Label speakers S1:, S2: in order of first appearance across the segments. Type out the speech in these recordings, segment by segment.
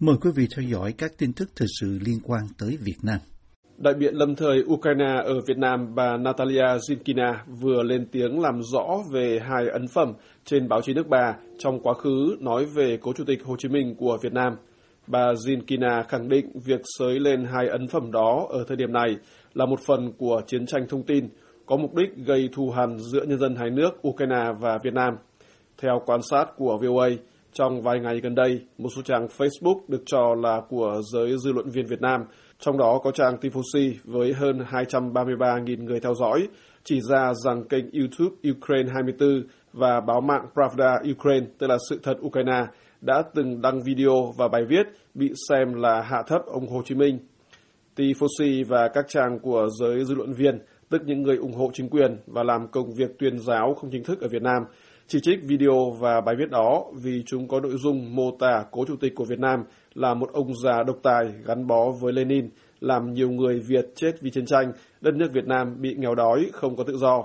S1: Mời quý vị theo dõi các tin tức thời sự liên quan tới Việt Nam.
S2: Đại biện lâm thời Ukraine ở Việt Nam bà Natalia Zinkina vừa lên tiếng làm rõ về hai ấn phẩm trên báo chí nước bà trong quá khứ nói về cố chủ tịch Hồ Chí Minh của Việt Nam. Bà Zinkina khẳng định việc sới lên hai ấn phẩm đó ở thời điểm này là một phần của chiến tranh thông tin, có mục đích gây thù hằn giữa nhân dân hai nước Ukraine và Việt Nam. Theo quan sát của VOA, trong vài ngày gần đây, một số trang Facebook được cho là của giới dư luận viên Việt Nam, trong đó có trang Tifosi với hơn 233.000 người theo dõi, chỉ ra rằng kênh YouTube Ukraine 24 và báo mạng Pravda Ukraine, tức là sự thật Ukraine, đã từng đăng video và bài viết bị xem là hạ thấp ông Hồ Chí Minh. Tifosi và các trang của giới dư luận viên, tức những người ủng hộ chính quyền và làm công việc tuyên giáo không chính thức ở Việt Nam, chỉ trích video và bài viết đó vì chúng có nội dung mô tả cố chủ tịch của Việt Nam là một ông già độc tài gắn bó với Lenin, làm nhiều người Việt chết vì chiến tranh, đất nước Việt Nam bị nghèo đói, không có tự do.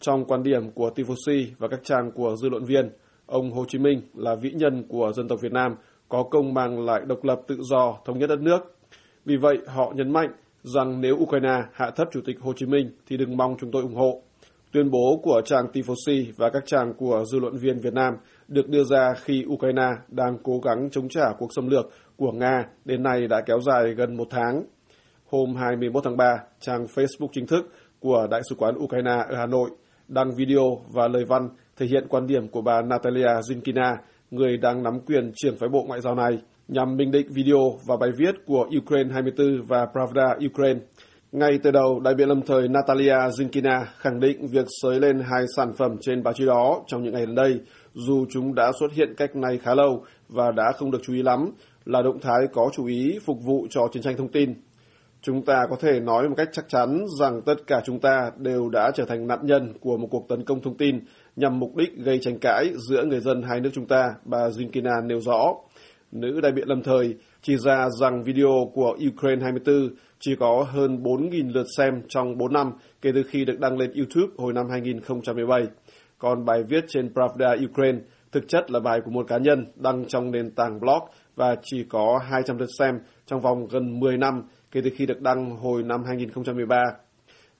S2: Trong quan điểm của Tifosi và các trang của dư luận viên, ông Hồ Chí Minh là vĩ nhân của dân tộc Việt Nam, có công mang lại độc lập tự do, thống nhất đất nước. Vì vậy, họ nhấn mạnh rằng nếu Ukraine hạ thấp Chủ tịch Hồ Chí Minh thì đừng mong chúng tôi ủng hộ. Tuyên bố của trang Tifosi và các trang của dư luận viên Việt Nam được đưa ra khi Ukraine đang cố gắng chống trả cuộc xâm lược của Nga đến nay đã kéo dài gần một tháng. Hôm 21 tháng 3, trang Facebook chính thức của Đại sứ quán Ukraine ở Hà Nội đăng video và lời văn thể hiện quan điểm của bà Natalia Zinkina, người đang nắm quyền trưởng phái bộ ngoại giao này, nhằm bình định video và bài viết của Ukraine 24 và Pravda Ukraine ngay từ đầu, đại biện lâm thời Natalia Zinkina khẳng định việc sới lên hai sản phẩm trên báo chí đó trong những ngày gần đây, dù chúng đã xuất hiện cách này khá lâu và đã không được chú ý lắm, là động thái có chú ý phục vụ cho chiến tranh thông tin. Chúng ta có thể nói một cách chắc chắn rằng tất cả chúng ta đều đã trở thành nạn nhân của một cuộc tấn công thông tin nhằm mục đích gây tranh cãi giữa người dân hai nước chúng ta, bà Zinkina nêu rõ. Nữ đại biện lâm thời chỉ ra rằng video của Ukraine 24 chỉ có hơn 4.000 lượt xem trong 4 năm kể từ khi được đăng lên YouTube hồi năm 2017. Còn bài viết trên Pravda Ukraine thực chất là bài của một cá nhân đăng trong nền tảng blog và chỉ có 200 lượt xem trong vòng gần 10 năm kể từ khi được đăng hồi năm 2013.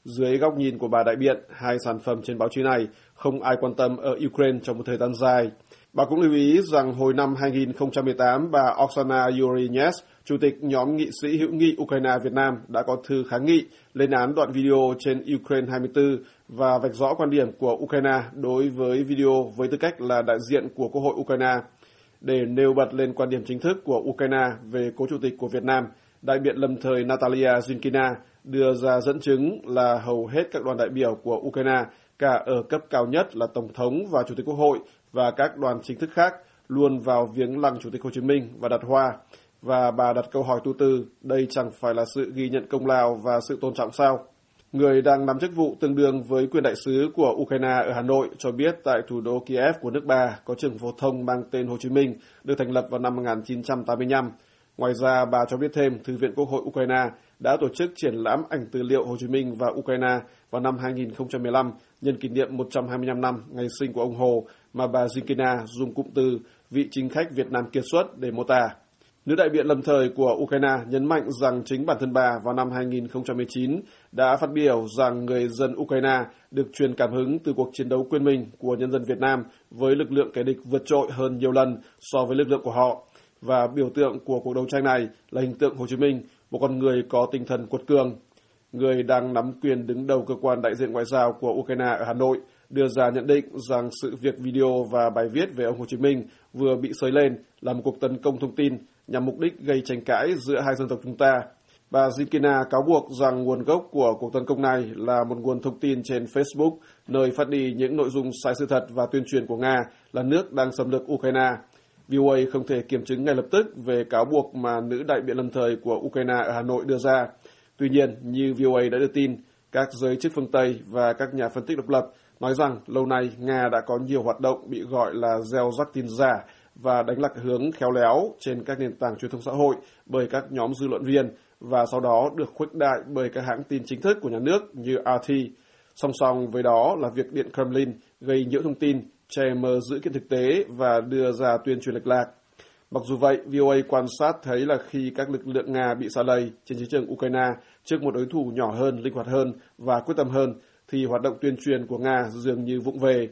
S2: Dưới góc nhìn của bà đại biện, hai sản phẩm trên báo chí này không ai quan tâm ở Ukraine trong một thời gian dài. Bà cũng lưu ý rằng hồi năm 2018, bà Oksana Yurinets, Chủ tịch nhóm nghị sĩ hữu nghị Ukraine Việt Nam đã có thư kháng nghị lên án đoạn video trên Ukraine 24 và vạch rõ quan điểm của Ukraine đối với video với tư cách là đại diện của Quốc hội Ukraine. Để nêu bật lên quan điểm chính thức của Ukraine về cố chủ tịch của Việt Nam, đại biện lâm thời Natalia Zinkina đưa ra dẫn chứng là hầu hết các đoàn đại biểu của Ukraine, cả ở cấp cao nhất là Tổng thống và Chủ tịch Quốc hội và các đoàn chính thức khác, luôn vào viếng lăng Chủ tịch Hồ Chí Minh và đặt hoa và bà đặt câu hỏi tu từ, đây chẳng phải là sự ghi nhận công lao và sự tôn trọng sao? Người đang nắm chức vụ tương đương với quyền đại sứ của Ukraine ở Hà Nội cho biết tại thủ đô Kiev của nước bà có trường phổ thông mang tên Hồ Chí Minh được thành lập vào năm 1985. Ngoài ra, bà cho biết thêm Thư viện Quốc hội Ukraine đã tổ chức triển lãm ảnh tư liệu Hồ Chí Minh và Ukraine vào năm 2015 nhân kỷ niệm 125 năm ngày sinh của ông Hồ mà bà Zinkina dùng cụm từ vị chính khách Việt Nam kiệt xuất để mô tả. Nữ đại biện lâm thời của Ukraine nhấn mạnh rằng chính bản thân bà vào năm 2019 đã phát biểu rằng người dân Ukraine được truyền cảm hứng từ cuộc chiến đấu quên mình của nhân dân Việt Nam với lực lượng kẻ địch vượt trội hơn nhiều lần so với lực lượng của họ. Và biểu tượng của cuộc đấu tranh này là hình tượng Hồ Chí Minh, một con người có tinh thần quật cường. Người đang nắm quyền đứng đầu cơ quan đại diện ngoại giao của Ukraine ở Hà Nội đưa ra nhận định rằng sự việc video và bài viết về ông Hồ Chí Minh vừa bị sới lên là một cuộc tấn công thông tin nhằm mục đích gây tranh cãi giữa hai dân tộc chúng ta. Bà Zikina cáo buộc rằng nguồn gốc của cuộc tấn công này là một nguồn thông tin trên Facebook, nơi phát đi những nội dung sai sự thật và tuyên truyền của Nga là nước đang xâm lược Ukraine. VOA không thể kiểm chứng ngay lập tức về cáo buộc mà nữ đại biện lâm thời của Ukraine ở Hà Nội đưa ra. Tuy nhiên, như VOA đã đưa tin, các giới chức phương Tây và các nhà phân tích độc lập nói rằng lâu nay Nga đã có nhiều hoạt động bị gọi là gieo rắc tin giả và đánh lạc hướng khéo léo trên các nền tảng truyền thông xã hội bởi các nhóm dư luận viên và sau đó được khuếch đại bởi các hãng tin chính thức của nhà nước như RT. Song song với đó là việc Điện Kremlin gây nhiễu thông tin, che mờ dữ kiện thực tế và đưa ra tuyên truyền lệch lạc. Mặc dù vậy, VOA quan sát thấy là khi các lực lượng Nga bị xa lầy trên chiến trường Ukraine trước một đối thủ nhỏ hơn, linh hoạt hơn và quyết tâm hơn, thì hoạt động tuyên truyền của Nga dường như vụng về.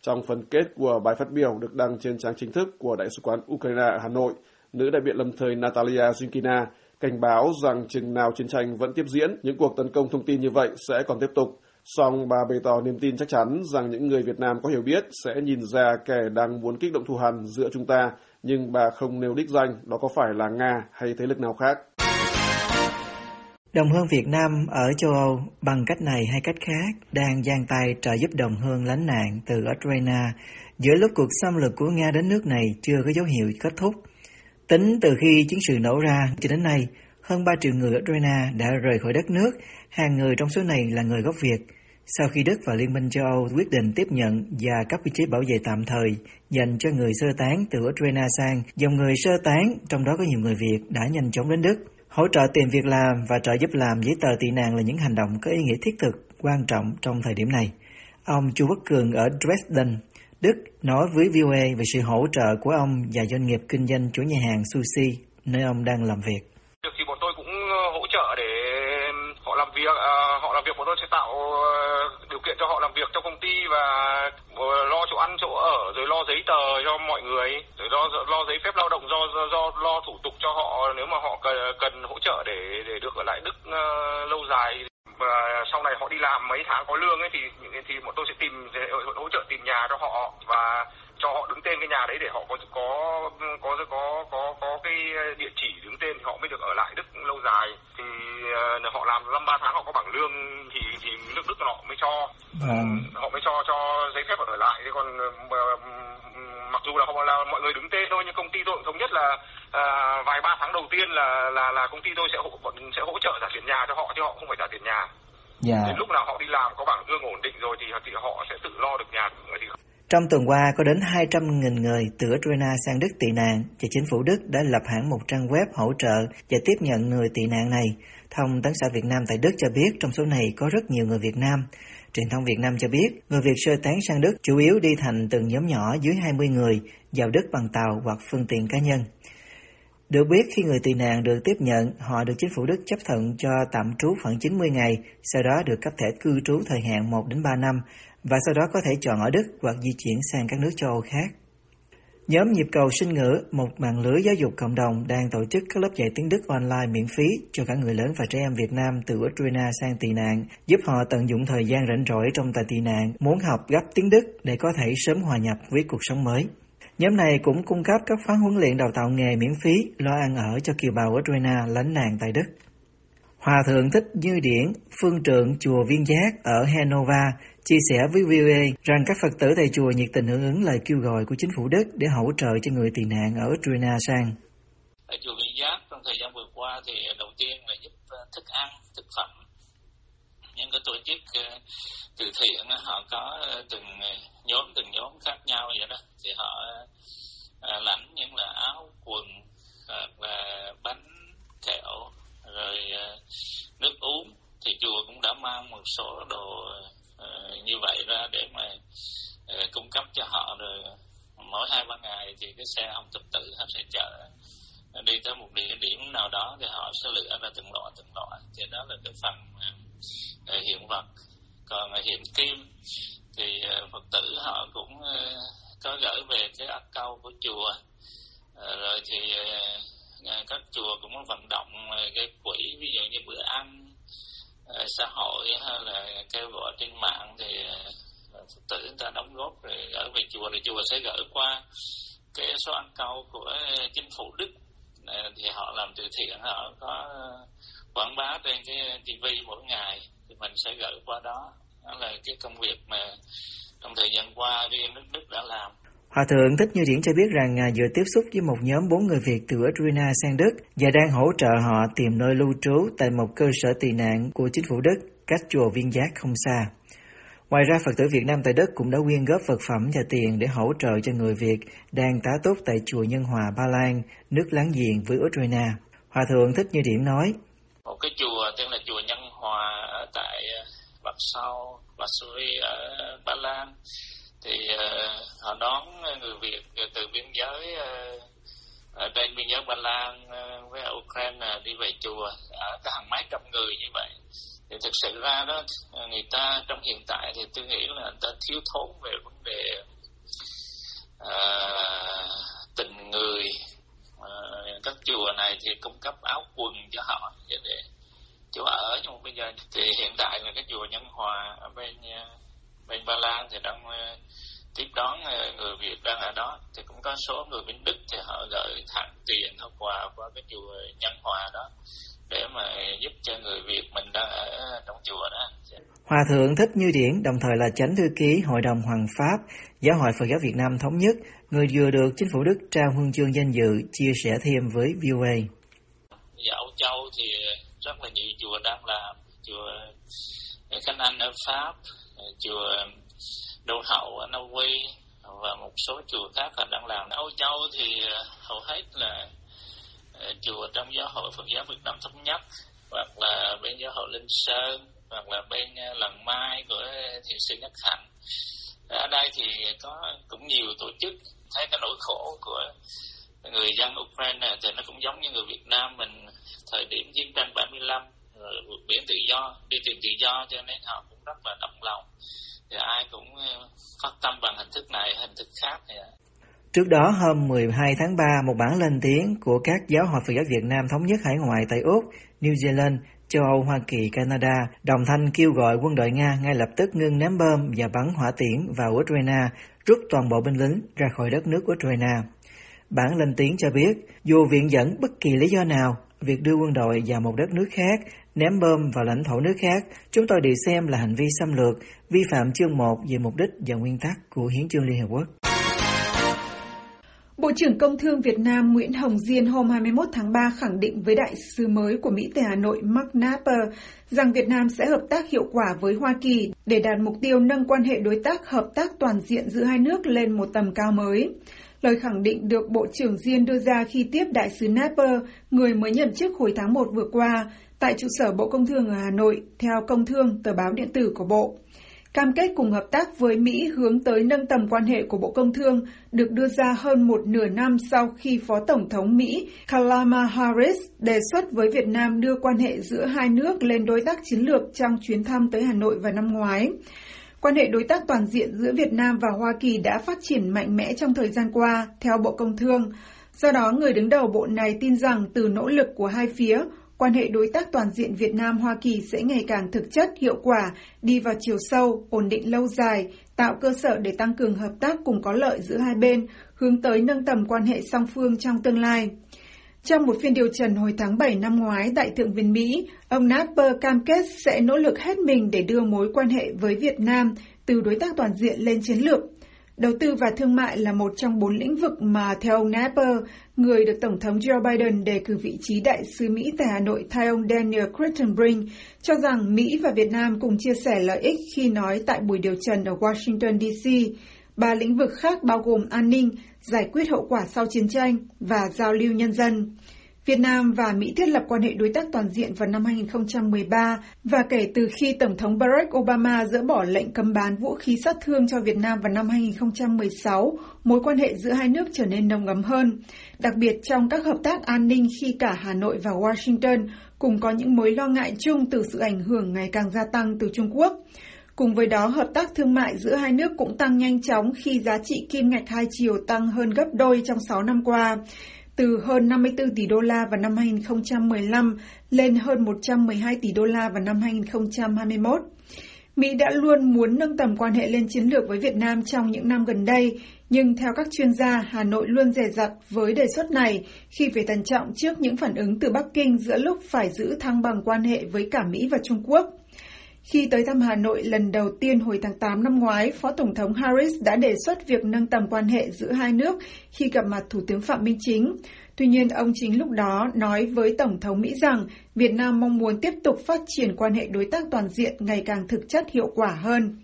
S2: Trong phần kết của bài phát biểu được đăng trên trang chính thức của Đại sứ quán Ukraine ở Hà Nội, nữ đại biện lâm thời Natalia Zinkina cảnh báo rằng chừng nào chiến tranh vẫn tiếp diễn, những cuộc tấn công thông tin như vậy sẽ còn tiếp tục. Song bà bày tỏ niềm tin chắc chắn rằng những người Việt Nam có hiểu biết sẽ nhìn ra kẻ đang muốn kích động thù hằn giữa chúng ta, nhưng bà không nêu đích danh đó có phải là Nga hay thế lực nào khác.
S3: Đồng hương Việt Nam ở châu Âu bằng cách này hay cách khác đang giang tay trợ giúp đồng hương lánh nạn từ Ukraine giữa lúc cuộc xâm lược của Nga đến nước này chưa có dấu hiệu kết thúc. Tính từ khi chiến sự nổ ra cho đến nay, hơn 3 triệu người Ukraine đã rời khỏi đất nước, hàng người trong số này là người gốc Việt. Sau khi Đức và Liên minh châu Âu quyết định tiếp nhận và cấp quy chế bảo vệ tạm thời dành cho người sơ tán từ Ukraine sang, dòng người sơ tán, trong đó có nhiều người Việt, đã nhanh chóng đến Đức. Hỗ trợ tìm việc làm và trợ giúp làm giấy tờ tị nạn là những hành động có ý nghĩa thiết thực, quan trọng trong thời điểm này. Ông Chu Quốc Cường ở Dresden, Đức nói với VOA về sự hỗ trợ của ông và doanh nghiệp kinh doanh chủ nhà hàng sushi nơi ông đang làm việc.
S4: Được thì bọn tôi cũng ờ, hỗ trợ để ờ, họ làm việc, à, họ làm việc bọn tôi sẽ tạo điều kiện cho họ làm việc trong công ty và lo chỗ ăn chỗ ở rồi lo giấy tờ cho mọi người rồi lo lo giấy phép lao động do do, do lo thủ tục cho họ. Nếu mà họ cần, cần hỗ trợ để để được ở lại Đức uh, lâu dài và sau này họ đi làm mấy tháng có lương ấy thì thì bọn tôi sẽ tìm hỗ trợ tìm nhà cho họ và cho họ đứng tên cái nhà đấy để họ có có có có có có cái địa chỉ đứng tên thì họ mới được ở lại Đức lâu dài. Thì uh, họ làm năm ba tháng họ có bảng lương thì thì nước Đức họ mới cho. Vâng. họ mới cho cho giấy phép ở lại thế còn uh, mặc dù là mọi người đứng tên thôi nhưng công ty tôi cũng thống nhất là à, vài ba tháng đầu tiên là là là công ty tôi sẽ hỗ sẽ hỗ trợ trả tiền nhà cho họ chứ họ không phải trả tiền nhà. Dạ. Đến lúc nào họ đi làm có bảng lương ổn định rồi thì thì họ sẽ tự lo được nhà của người thì
S3: trong tuần qua, có đến 200.000 người từ Ukraine sang Đức tị nạn và chính phủ Đức đã lập hẳn một trang web hỗ trợ và tiếp nhận người tị nạn này. Thông tấn xã Việt Nam tại Đức cho biết trong số này có rất nhiều người Việt Nam. Truyền thông Việt Nam cho biết người Việt sơ tán sang Đức chủ yếu đi thành từng nhóm nhỏ dưới 20 người vào Đức bằng tàu hoặc phương tiện cá nhân. Được biết khi người tị nạn được tiếp nhận, họ được chính phủ Đức chấp thuận cho tạm trú khoảng 90 ngày, sau đó được cấp thẻ cư trú thời hạn 1 đến 3 năm và sau đó có thể chọn ở Đức hoặc di chuyển sang các nước châu Âu khác. Nhóm Nhịp cầu sinh ngữ, một mạng lưới giáo dục cộng đồng đang tổ chức các lớp dạy tiếng Đức online miễn phí cho cả người lớn và trẻ em Việt Nam từ Ukraine sang tị nạn, giúp họ tận dụng thời gian rảnh rỗi trong tại tị nạn, muốn học gấp tiếng Đức để có thể sớm hòa nhập với cuộc sống mới. Nhóm này cũng cung cấp các khóa huấn luyện đào tạo nghề miễn phí, lo ăn ở cho kiều bào Ukraine lánh nạn tại Đức. Hòa thượng Thích Như Điển, phương trượng chùa Viên Giác ở Hanover, chia sẻ với VOA rằng các Phật tử tại chùa nhiệt tình hưởng ứng lời kêu gọi của chính phủ Đức để hỗ trợ cho người tị nạn ở Ukraine sang.
S5: Ở chùa Viên Giác trong thời gian vừa qua thì đầu tiên là giúp ờ, thức ăn, thực phẩm. Những cái tổ chức ờ, từ thiện họ có ờ, từng ờ, nhóm từng nhóm khác nhau vậy đó. Thì họ lãnh những là áo, quần và bánh kẹo, rồi nước uống. Thì chùa cũng đã mang một số đồ như vậy ra để mà cung cấp cho họ. Rồi mỗi hai, ba ngày thì cái xe ông tập tự họ sẽ chở đi tới một địa điểm nào đó thì họ sẽ lựa ra từng loại từng loại. Thì đó là cái phần hiện vật. Còn hiện kim, thì ờ, phật tử họ cũng ờ, có gửi về cái ác câu của chùa. Ờ, rồi thì các chùa cũng vận động cái quỹ, ví dụ như bữa ăn xã hội hay là kêu gọi trên mạng thì phật tử người ta đóng góp rồi gửi về chùa thì chùa sẽ gửi qua cái số ăn câu của chính phủ đức. Ờ, thì họ làm từ thiện, họ có quảng bá trên cái TV mỗi ngày, thì mình sẽ gửi qua đó đó là cái công việc mà trong thời gian qua riêng nước Đức đã làm
S3: Hòa thượng Thích Như Điển cho biết rằng ngài vừa tiếp xúc với một nhóm bốn người Việt từ Ukraine sang Đức và đang hỗ trợ họ tìm nơi lưu trú tại một cơ sở tị nạn của chính phủ Đức cách chùa Viên Giác không xa. Ngoài ra, Phật tử Việt Nam tại Đức cũng đã quyên góp vật phẩm và tiền để hỗ trợ cho người Việt đang tá túc tại chùa Nhân Hòa Ba Lan, nước láng giềng với Ukraine. Hòa thượng Thích Như điểm nói,
S5: Một cái chùa tên là chùa Nhân Hòa ở tại ờ, Bạc Sau, Varsovie ở Ba Lan. Thì uh, họ đón người Việt từ biên giới uh, ở trên biên giới Ba Lan với Ukraine đi về chùa. Ở cái hàng mấy trăm người như vậy thì thực sự ra đó người ta trong hiện tại thì tôi nghĩ là người ta thiếu thốn về vấn đề à, tình người. À, các chùa này thì cung cấp áo quần cho họ để chỗ ở. Nhưng mà bây giờ thì hiện tại là cái chùa Nhân Hòa ở bên à, bên Ba Lan thì đang à, tiếp đón à, người Việt đang ở đó. Thì cũng có số người bên Đức thì họ gửi thẳng tiền hoặc quà qua cái chùa Nhân Hòa đó để mà giúp cho người Việt mình đang ở trong chùa đó.
S3: Hòa thượng Thích Như Điển đồng thời là chánh thư ký Hội đồng Hoàng Pháp Giáo hội Phật giáo Việt Nam thống nhất, người vừa được chính phủ Đức trao huân chương danh dự chia sẻ thêm với VOA.
S5: Dạ Âu Châu thì rất là nhiều chùa đang làm, chùa Khánh Anh ở Pháp, chùa Đô Hậu ở Na Uy và một số chùa khác là đang làm. Âu Châu thì hầu hết là Ờ, chùa trong giáo hội Phật giáo Việt Nam thống nhất, hoặc là bên giáo hội Linh Sơn, hoặc là bên ờ, lần mai của thiền sư Nhất Hạnh. Ở đây thì có cũng nhiều tổ chức. Thấy cái nỗi khổ của người dân Ukraine thì nó cũng giống như người Việt Nam mình. Thời điểm chiến tranh 75 rồi vượt biển tự do, đi tìm tự do cho nên họ cũng rất là động lòng. Thì ai cũng ờ, phát tâm bằng hình thức này, hình thức khác thì
S3: Trước đó hôm 12 tháng 3, một bản lên tiếng của các giáo hội Phật giáo Việt Nam thống nhất hải ngoại tại Úc, New Zealand, châu Âu, Hoa Kỳ, Canada, đồng thanh kêu gọi quân đội Nga ngay lập tức ngưng ném bom và bắn hỏa tiễn vào Ukraine, rút toàn bộ binh lính ra khỏi đất nước Ukraine. Bản lên tiếng cho biết, dù viện dẫn bất kỳ lý do nào, việc đưa quân đội vào một đất nước khác, ném bom vào lãnh thổ nước khác, chúng tôi đều xem là hành vi xâm lược, vi phạm chương 1 về mục đích và nguyên tắc của Hiến trương Liên Hợp Quốc.
S6: Bộ trưởng Công Thương Việt Nam Nguyễn Hồng Diên hôm 21 tháng 3 khẳng định với đại sứ mới của Mỹ tại Hà Nội Mark Napper rằng Việt Nam sẽ hợp tác hiệu quả với Hoa Kỳ để đạt mục tiêu nâng quan hệ đối tác hợp tác toàn diện giữa hai nước lên một tầm cao mới. Lời khẳng định được Bộ trưởng Diên đưa ra khi tiếp đại sứ Napper, người mới nhậm chức hồi tháng 1 vừa qua, tại trụ sở Bộ Công Thương ở Hà Nội, theo Công Thương, tờ báo điện tử của Bộ. Cam kết cùng hợp tác với Mỹ hướng tới nâng tầm quan hệ của Bộ Công Thương được đưa ra hơn một nửa năm sau khi Phó Tổng thống Mỹ Kamala Harris đề xuất với Việt Nam đưa quan hệ giữa hai nước lên đối tác chiến lược trong chuyến thăm tới Hà Nội vào năm ngoái. Quan hệ đối tác toàn diện giữa Việt Nam và Hoa Kỳ đã phát triển mạnh mẽ trong thời gian qua, theo Bộ Công Thương. Do đó, người đứng đầu bộ này tin rằng từ nỗ lực của hai phía, quan hệ đối tác toàn diện Việt Nam Hoa Kỳ sẽ ngày càng thực chất, hiệu quả, đi vào chiều sâu, ổn định lâu dài, tạo cơ sở để tăng cường hợp tác cùng có lợi giữa hai bên, hướng tới nâng tầm quan hệ song phương trong tương lai. Trong một phiên điều trần hồi tháng 7 năm ngoái tại Thượng viện Mỹ, ông Napper cam kết sẽ nỗ lực hết mình để đưa mối quan hệ với Việt Nam từ đối tác toàn diện lên chiến lược. Đầu tư và thương mại là một trong bốn lĩnh vực mà theo ông Napper, người được Tổng thống Joe Biden đề cử vị trí đại sứ Mỹ tại Hà Nội thay ông Daniel Crittenbrink, cho rằng Mỹ và Việt Nam cùng chia sẻ lợi ích khi nói tại buổi điều trần ở Washington, D.C. Ba lĩnh vực khác bao gồm an ninh, giải quyết hậu quả sau chiến tranh và giao lưu nhân dân. Việt Nam và Mỹ thiết lập quan hệ đối tác toàn diện vào năm 2013 và kể từ khi Tổng thống Barack Obama dỡ bỏ lệnh cấm bán vũ khí sát thương cho Việt Nam vào năm 2016, mối quan hệ giữa hai nước trở nên nồng ấm hơn, đặc biệt trong các hợp tác an ninh khi cả Hà Nội và Washington cùng có những mối lo ngại chung từ sự ảnh hưởng ngày càng gia tăng từ Trung Quốc. Cùng với đó, hợp tác thương mại giữa hai nước cũng tăng nhanh chóng khi giá trị kim ngạch hai chiều tăng hơn gấp đôi trong 6 năm qua từ hơn 54 tỷ đô la vào năm 2015 lên hơn 112 tỷ đô la vào năm 2021. Mỹ đã luôn muốn nâng tầm quan hệ lên chiến lược với Việt Nam trong những năm gần đây, nhưng theo các chuyên gia, Hà Nội luôn dè dặt với đề xuất này khi phải thận trọng trước những phản ứng từ Bắc Kinh giữa lúc phải giữ thăng bằng quan hệ với cả Mỹ và Trung Quốc. Khi tới thăm Hà Nội lần đầu tiên hồi tháng 8 năm ngoái, Phó Tổng thống Harris đã đề xuất việc nâng tầm quan hệ giữa hai nước khi gặp mặt Thủ tướng Phạm Minh Chính. Tuy nhiên, ông chính lúc đó nói với Tổng thống Mỹ rằng Việt Nam mong muốn tiếp tục phát triển quan hệ đối tác toàn diện ngày càng thực chất hiệu quả hơn.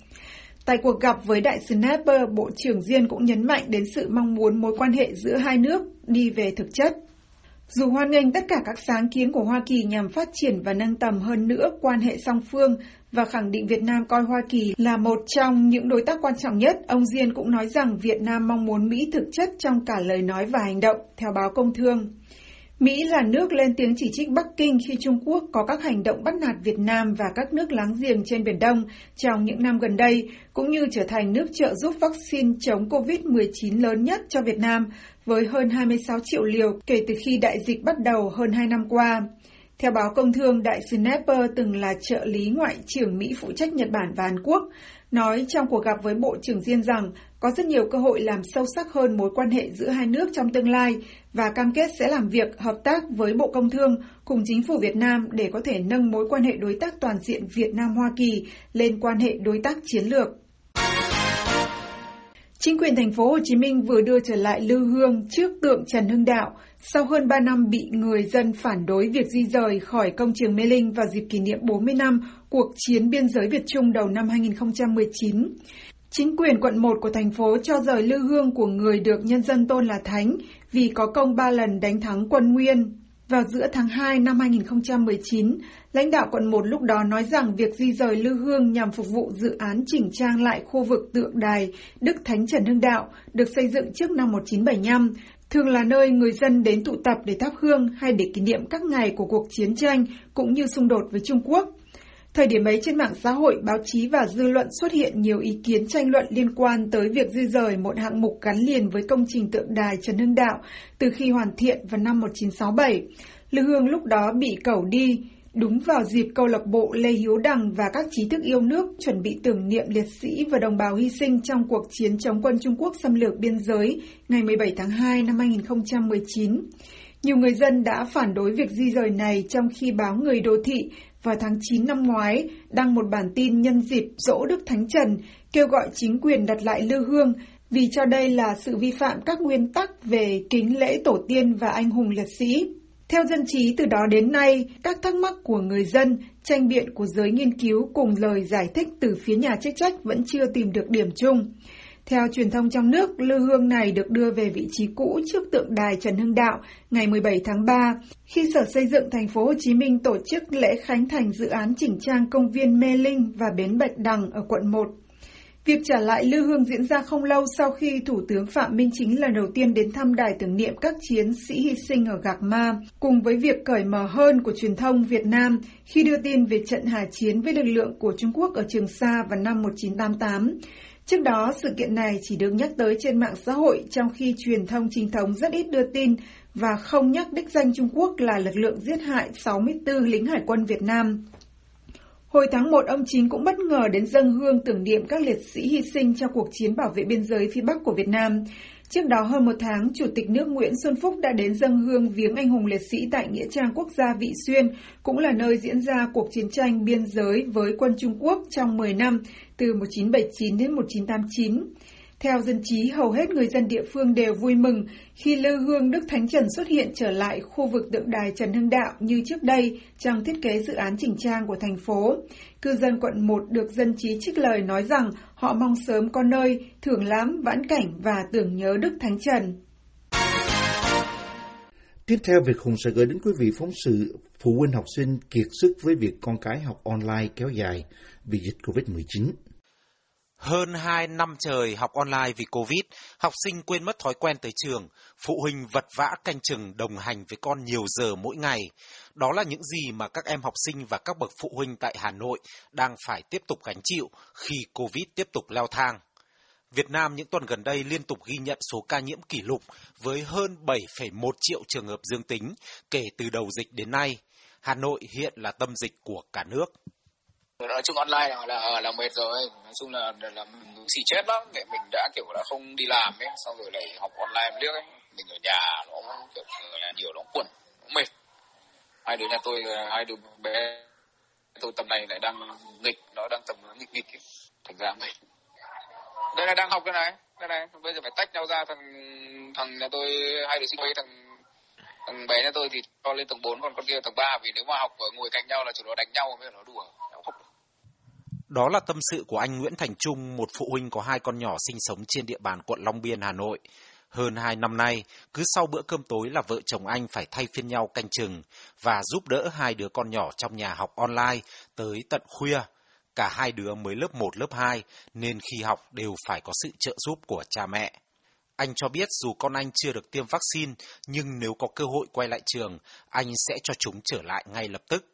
S6: Tại cuộc gặp với đại sứ Napper, Bộ trưởng Diên cũng nhấn mạnh đến sự mong muốn mối quan hệ giữa hai nước đi về thực chất. Dù hoan nghênh tất cả các sáng kiến của Hoa Kỳ nhằm phát triển và nâng tầm hơn nữa quan hệ song phương và khẳng định Việt Nam coi Hoa Kỳ là một trong những đối tác quan trọng nhất, ông Diên cũng nói rằng Việt Nam mong muốn Mỹ thực chất trong cả lời nói và hành động, theo báo Công Thương. Mỹ là nước lên tiếng chỉ trích Bắc Kinh khi Trung Quốc có các hành động bắt nạt Việt Nam và các nước láng giềng trên Biển Đông trong những năm gần đây, cũng như trở thành nước trợ giúp vaccine chống COVID-19 lớn nhất cho Việt Nam, với hơn 26 triệu liều kể từ khi đại dịch bắt đầu hơn 2 năm qua. Theo báo Công Thương, đại sứ Nepper từng là trợ lý ngoại trưởng Mỹ phụ trách Nhật Bản và Hàn Quốc, nói trong cuộc gặp với Bộ trưởng Diên rằng có rất nhiều cơ hội làm sâu sắc hơn mối quan hệ giữa hai nước trong tương lai và cam kết sẽ làm việc, hợp tác với Bộ Công Thương cùng chính phủ Việt Nam để có thể nâng mối quan hệ đối tác toàn diện Việt Nam-Hoa Kỳ lên quan hệ đối tác chiến lược. Chính quyền thành phố Hồ Chí Minh vừa đưa trở lại Lư Hương trước tượng Trần Hưng Đạo sau hơn 3 năm bị người dân phản đối việc di rời khỏi công trường Mê Linh vào dịp kỷ niệm 40 năm cuộc chiến biên giới Việt Trung đầu năm 2019. Chính quyền quận 1 của thành phố cho rời lư hương của người được nhân dân tôn là Thánh vì có công ba lần đánh thắng quân Nguyên. Vào giữa tháng 2 năm 2019, lãnh đạo quận 1 lúc đó nói rằng việc di rời lư hương nhằm phục vụ dự án chỉnh trang lại khu vực tượng đài Đức Thánh Trần Hưng Đạo được xây dựng trước năm 1975, thường là nơi người dân đến tụ tập để thắp hương hay để kỷ niệm các ngày của cuộc chiến tranh cũng như xung đột với Trung Quốc. Thời điểm ấy trên mạng xã hội, báo chí và dư luận xuất hiện nhiều ý kiến tranh luận liên quan tới việc di rời một hạng mục gắn liền với công trình tượng đài Trần Hưng Đạo từ khi hoàn thiện vào năm 1967. Lư hương lúc đó bị cẩu đi, đúng vào dịp câu lạc bộ Lê Hiếu Đằng và các trí thức yêu nước chuẩn bị tưởng niệm liệt sĩ và đồng bào hy sinh trong cuộc chiến chống quân Trung Quốc xâm lược biên giới ngày 17 tháng 2 năm 2019. Nhiều người dân đã phản đối việc di rời này trong khi báo Người Đô Thị vào tháng 9 năm ngoái đăng một bản tin nhân dịp dỗ Đức Thánh Trần kêu gọi chính quyền đặt lại lư hương vì cho đây là sự vi phạm các nguyên tắc về kính lễ tổ tiên và anh hùng liệt sĩ. Theo dân trí từ đó đến nay, các thắc mắc của người dân, tranh biện của giới nghiên cứu cùng lời giải thích từ phía nhà chức trách vẫn chưa tìm được điểm chung. Theo truyền thông trong nước, lư hương này được đưa về vị trí cũ trước tượng đài Trần Hưng Đạo ngày 17 tháng 3, khi Sở Xây dựng thành phố Hồ Chí Minh tổ chức lễ khánh thành dự án chỉnh trang công viên Mê Linh và bến Bạch Đằng ở quận 1. Việc trả lại lư hương diễn ra không lâu sau khi Thủ tướng Phạm Minh Chính lần đầu tiên đến thăm đài tưởng niệm các chiến sĩ hy sinh ở Gạc Ma, cùng với việc cởi mở hơn của truyền thông Việt Nam khi đưa tin về trận hà chiến với lực lượng của Trung Quốc ở Trường Sa vào năm 1988. Trước đó, sự kiện này chỉ được nhắc tới trên mạng xã hội trong khi truyền thông chính thống rất ít đưa tin và không nhắc đích danh Trung Quốc là lực lượng giết hại 64 lính hải quân Việt Nam. Hồi tháng 1, ông Chính cũng bất ngờ đến dân hương tưởng niệm các liệt sĩ hy sinh trong cuộc chiến bảo vệ biên giới phía Bắc của Việt Nam. Trước đó hơn một tháng, Chủ tịch nước Nguyễn Xuân Phúc đã đến dân hương viếng anh hùng liệt sĩ tại Nghĩa trang quốc gia Vị Xuyên, cũng là nơi diễn ra cuộc chiến tranh biên giới với quân Trung Quốc trong 10 năm, từ 1979 đến 1989. Theo dân trí, hầu hết người dân địa phương đều vui mừng khi lư hương Đức Thánh Trần xuất hiện trở lại khu vực tượng đài Trần Hưng Đạo như trước đây trong thiết kế dự án chỉnh trang của thành phố. Cư dân quận 1 được dân trí trích lời nói rằng họ mong sớm có nơi thưởng lãm, vãn cảnh và tưởng nhớ Đức Thánh Trần.
S1: Tiếp theo, Việt Hùng sẽ gửi đến quý vị phóng sự phụ huynh học sinh kiệt sức với việc con cái học online kéo dài vì dịch COVID-19.
S7: Hơn 2 năm trời học online vì Covid, học sinh quên mất thói quen tới trường, phụ huynh vật vã canh chừng đồng hành với con nhiều giờ mỗi ngày. Đó là những gì mà các em học sinh và các bậc phụ huynh tại Hà Nội đang phải tiếp tục gánh chịu khi Covid tiếp tục leo thang. Việt Nam những tuần gần đây liên tục ghi nhận số ca nhiễm kỷ lục với hơn 7,1 triệu trường hợp dương tính kể từ đầu dịch đến nay. Hà Nội hiện là tâm dịch của cả nước
S8: nói chung online là là, là mệt rồi. Nói chung là là, là xì chết lắm. Để mình đã kiểu là không đi làm ấy xong rồi lại học online liếc ấy. Mình ở nhà nó kiểu là nhiều nó quẩn nó mệt. Hai đứa nhà tôi hai đứa bé tôi tầm này lại đang nghịch nó đang tầm nghịch nghịch ấy. thành ra mệt. Đây là đang học cái này cái này. Bây giờ phải tách nhau ra thằng thằng nhà tôi hai đứa sinh với thằng thằng bé nhà tôi thì cho lên tầng 4 còn con kia tầng 3 vì nếu mà học ở ngồi cạnh nhau là chúng nó đánh nhau mới nó đùa
S7: đó là tâm sự của anh Nguyễn Thành Trung, một phụ huynh có hai con nhỏ sinh sống trên địa bàn quận Long Biên, Hà Nội. Hơn hai năm nay, cứ sau bữa cơm tối là vợ chồng anh phải thay phiên nhau canh chừng và giúp đỡ hai đứa con nhỏ trong nhà học online tới tận khuya. Cả hai đứa mới lớp 1, lớp 2 nên khi học đều phải có sự trợ giúp của cha mẹ. Anh cho biết dù con anh chưa được tiêm vaccine, nhưng nếu có cơ hội quay lại trường, anh sẽ cho chúng trở lại ngay lập tức.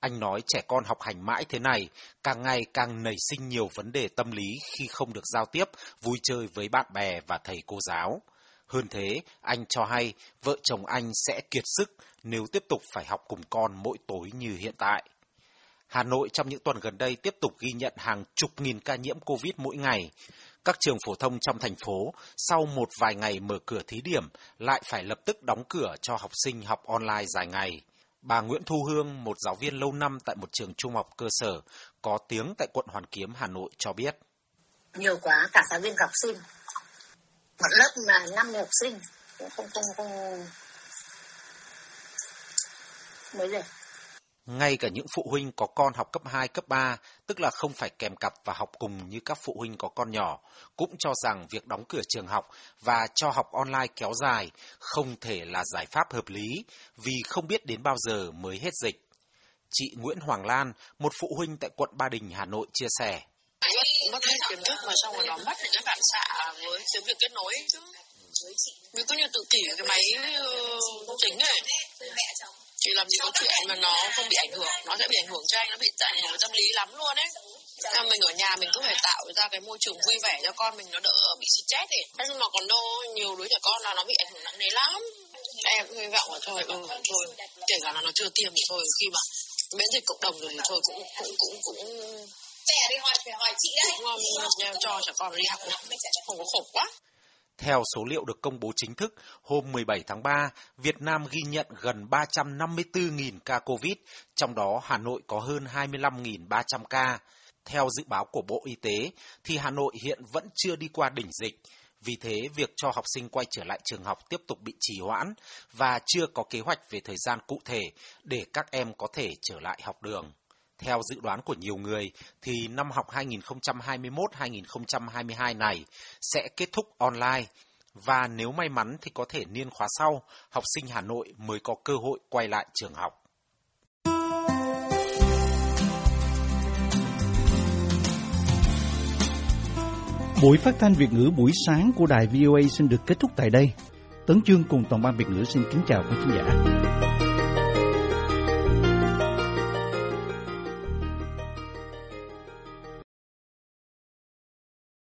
S7: Anh nói trẻ con học hành mãi thế này, càng ngày càng nảy sinh nhiều vấn đề tâm lý khi không được giao tiếp, vui chơi với bạn bè và thầy cô giáo. Hơn thế, anh cho hay vợ chồng anh sẽ kiệt sức nếu tiếp tục phải học cùng con mỗi tối như hiện tại. Hà Nội trong những tuần gần đây tiếp tục ghi nhận hàng chục nghìn ca nhiễm COVID mỗi ngày. Các trường phổ thông trong thành phố sau một vài ngày mở cửa thí điểm lại phải lập tức đóng cửa cho học sinh học online dài ngày. Bà Nguyễn Thu Hương, một giáo viên lâu năm tại một trường trung học cơ sở, có tiếng tại quận Hoàn Kiếm, Hà Nội cho biết.
S9: Nhiều quá, cả giáo viên học sinh. Một lớp mà năm học sinh, cũng không, không, không... Mới rồi.
S7: Ngay cả những phụ huynh có con học cấp 2, cấp 3, tức là không phải kèm cặp và học cùng như các phụ huynh có con nhỏ, cũng cho rằng việc đóng cửa trường học và cho học online kéo dài không thể là giải pháp hợp lý vì không biết đến bao giờ mới hết dịch. Chị Nguyễn Hoàng Lan, một phụ huynh tại quận Ba Đình, Hà Nội chia sẻ.
S10: Mất hết kiến thức mà xong rồi nó mất những cái phản xạ với cái việc kết nối chứ. Vì cứ như tự kỷ cái máy uh, tính này thì làm gì có chuyện mà nó không bị ảnh hưởng nó sẽ bị ảnh hưởng cho anh nó bị ảnh hưởng tâm lý lắm luôn ấy. À, mình ở nhà mình cứ phải tạo ra cái môi trường vui vẻ cho con mình nó đỡ bị stress ấy. Nhưng mà còn đâu nhiều đứa trẻ con là nó bị ảnh hưởng nặng nề lắm. Em hy vọng là thôi ừ thôi kể cả là nó chưa tiêm thì thôi khi mà miễn dịch cộng đồng rồi thì thôi cũng cũng cũng cũng
S9: mẹ đi hỏi phải hỏi chị đấy.
S10: cũng cho trẻ con đi học. Không có khổ quá
S7: theo số liệu được công bố chính thức, hôm 17 tháng 3, Việt Nam ghi nhận gần 354.000 ca COVID, trong đó Hà Nội có hơn 25.300 ca. Theo dự báo của Bộ Y tế, thì Hà Nội hiện vẫn chưa đi qua đỉnh dịch. Vì thế, việc cho học sinh quay trở lại trường học tiếp tục bị trì hoãn và chưa có kế hoạch về thời gian cụ thể để các em có thể trở lại học đường. Theo dự đoán của nhiều người, thì năm học 2021-2022 này sẽ kết thúc online và nếu may mắn thì có thể niên khóa sau, học sinh Hà Nội mới có cơ hội quay lại trường học.
S1: Buổi phát thanh Việt ngữ buổi sáng của đài VOA xin được kết thúc tại đây. Tấn Chương cùng toàn ban Việt ngữ xin kính chào quý khán giả.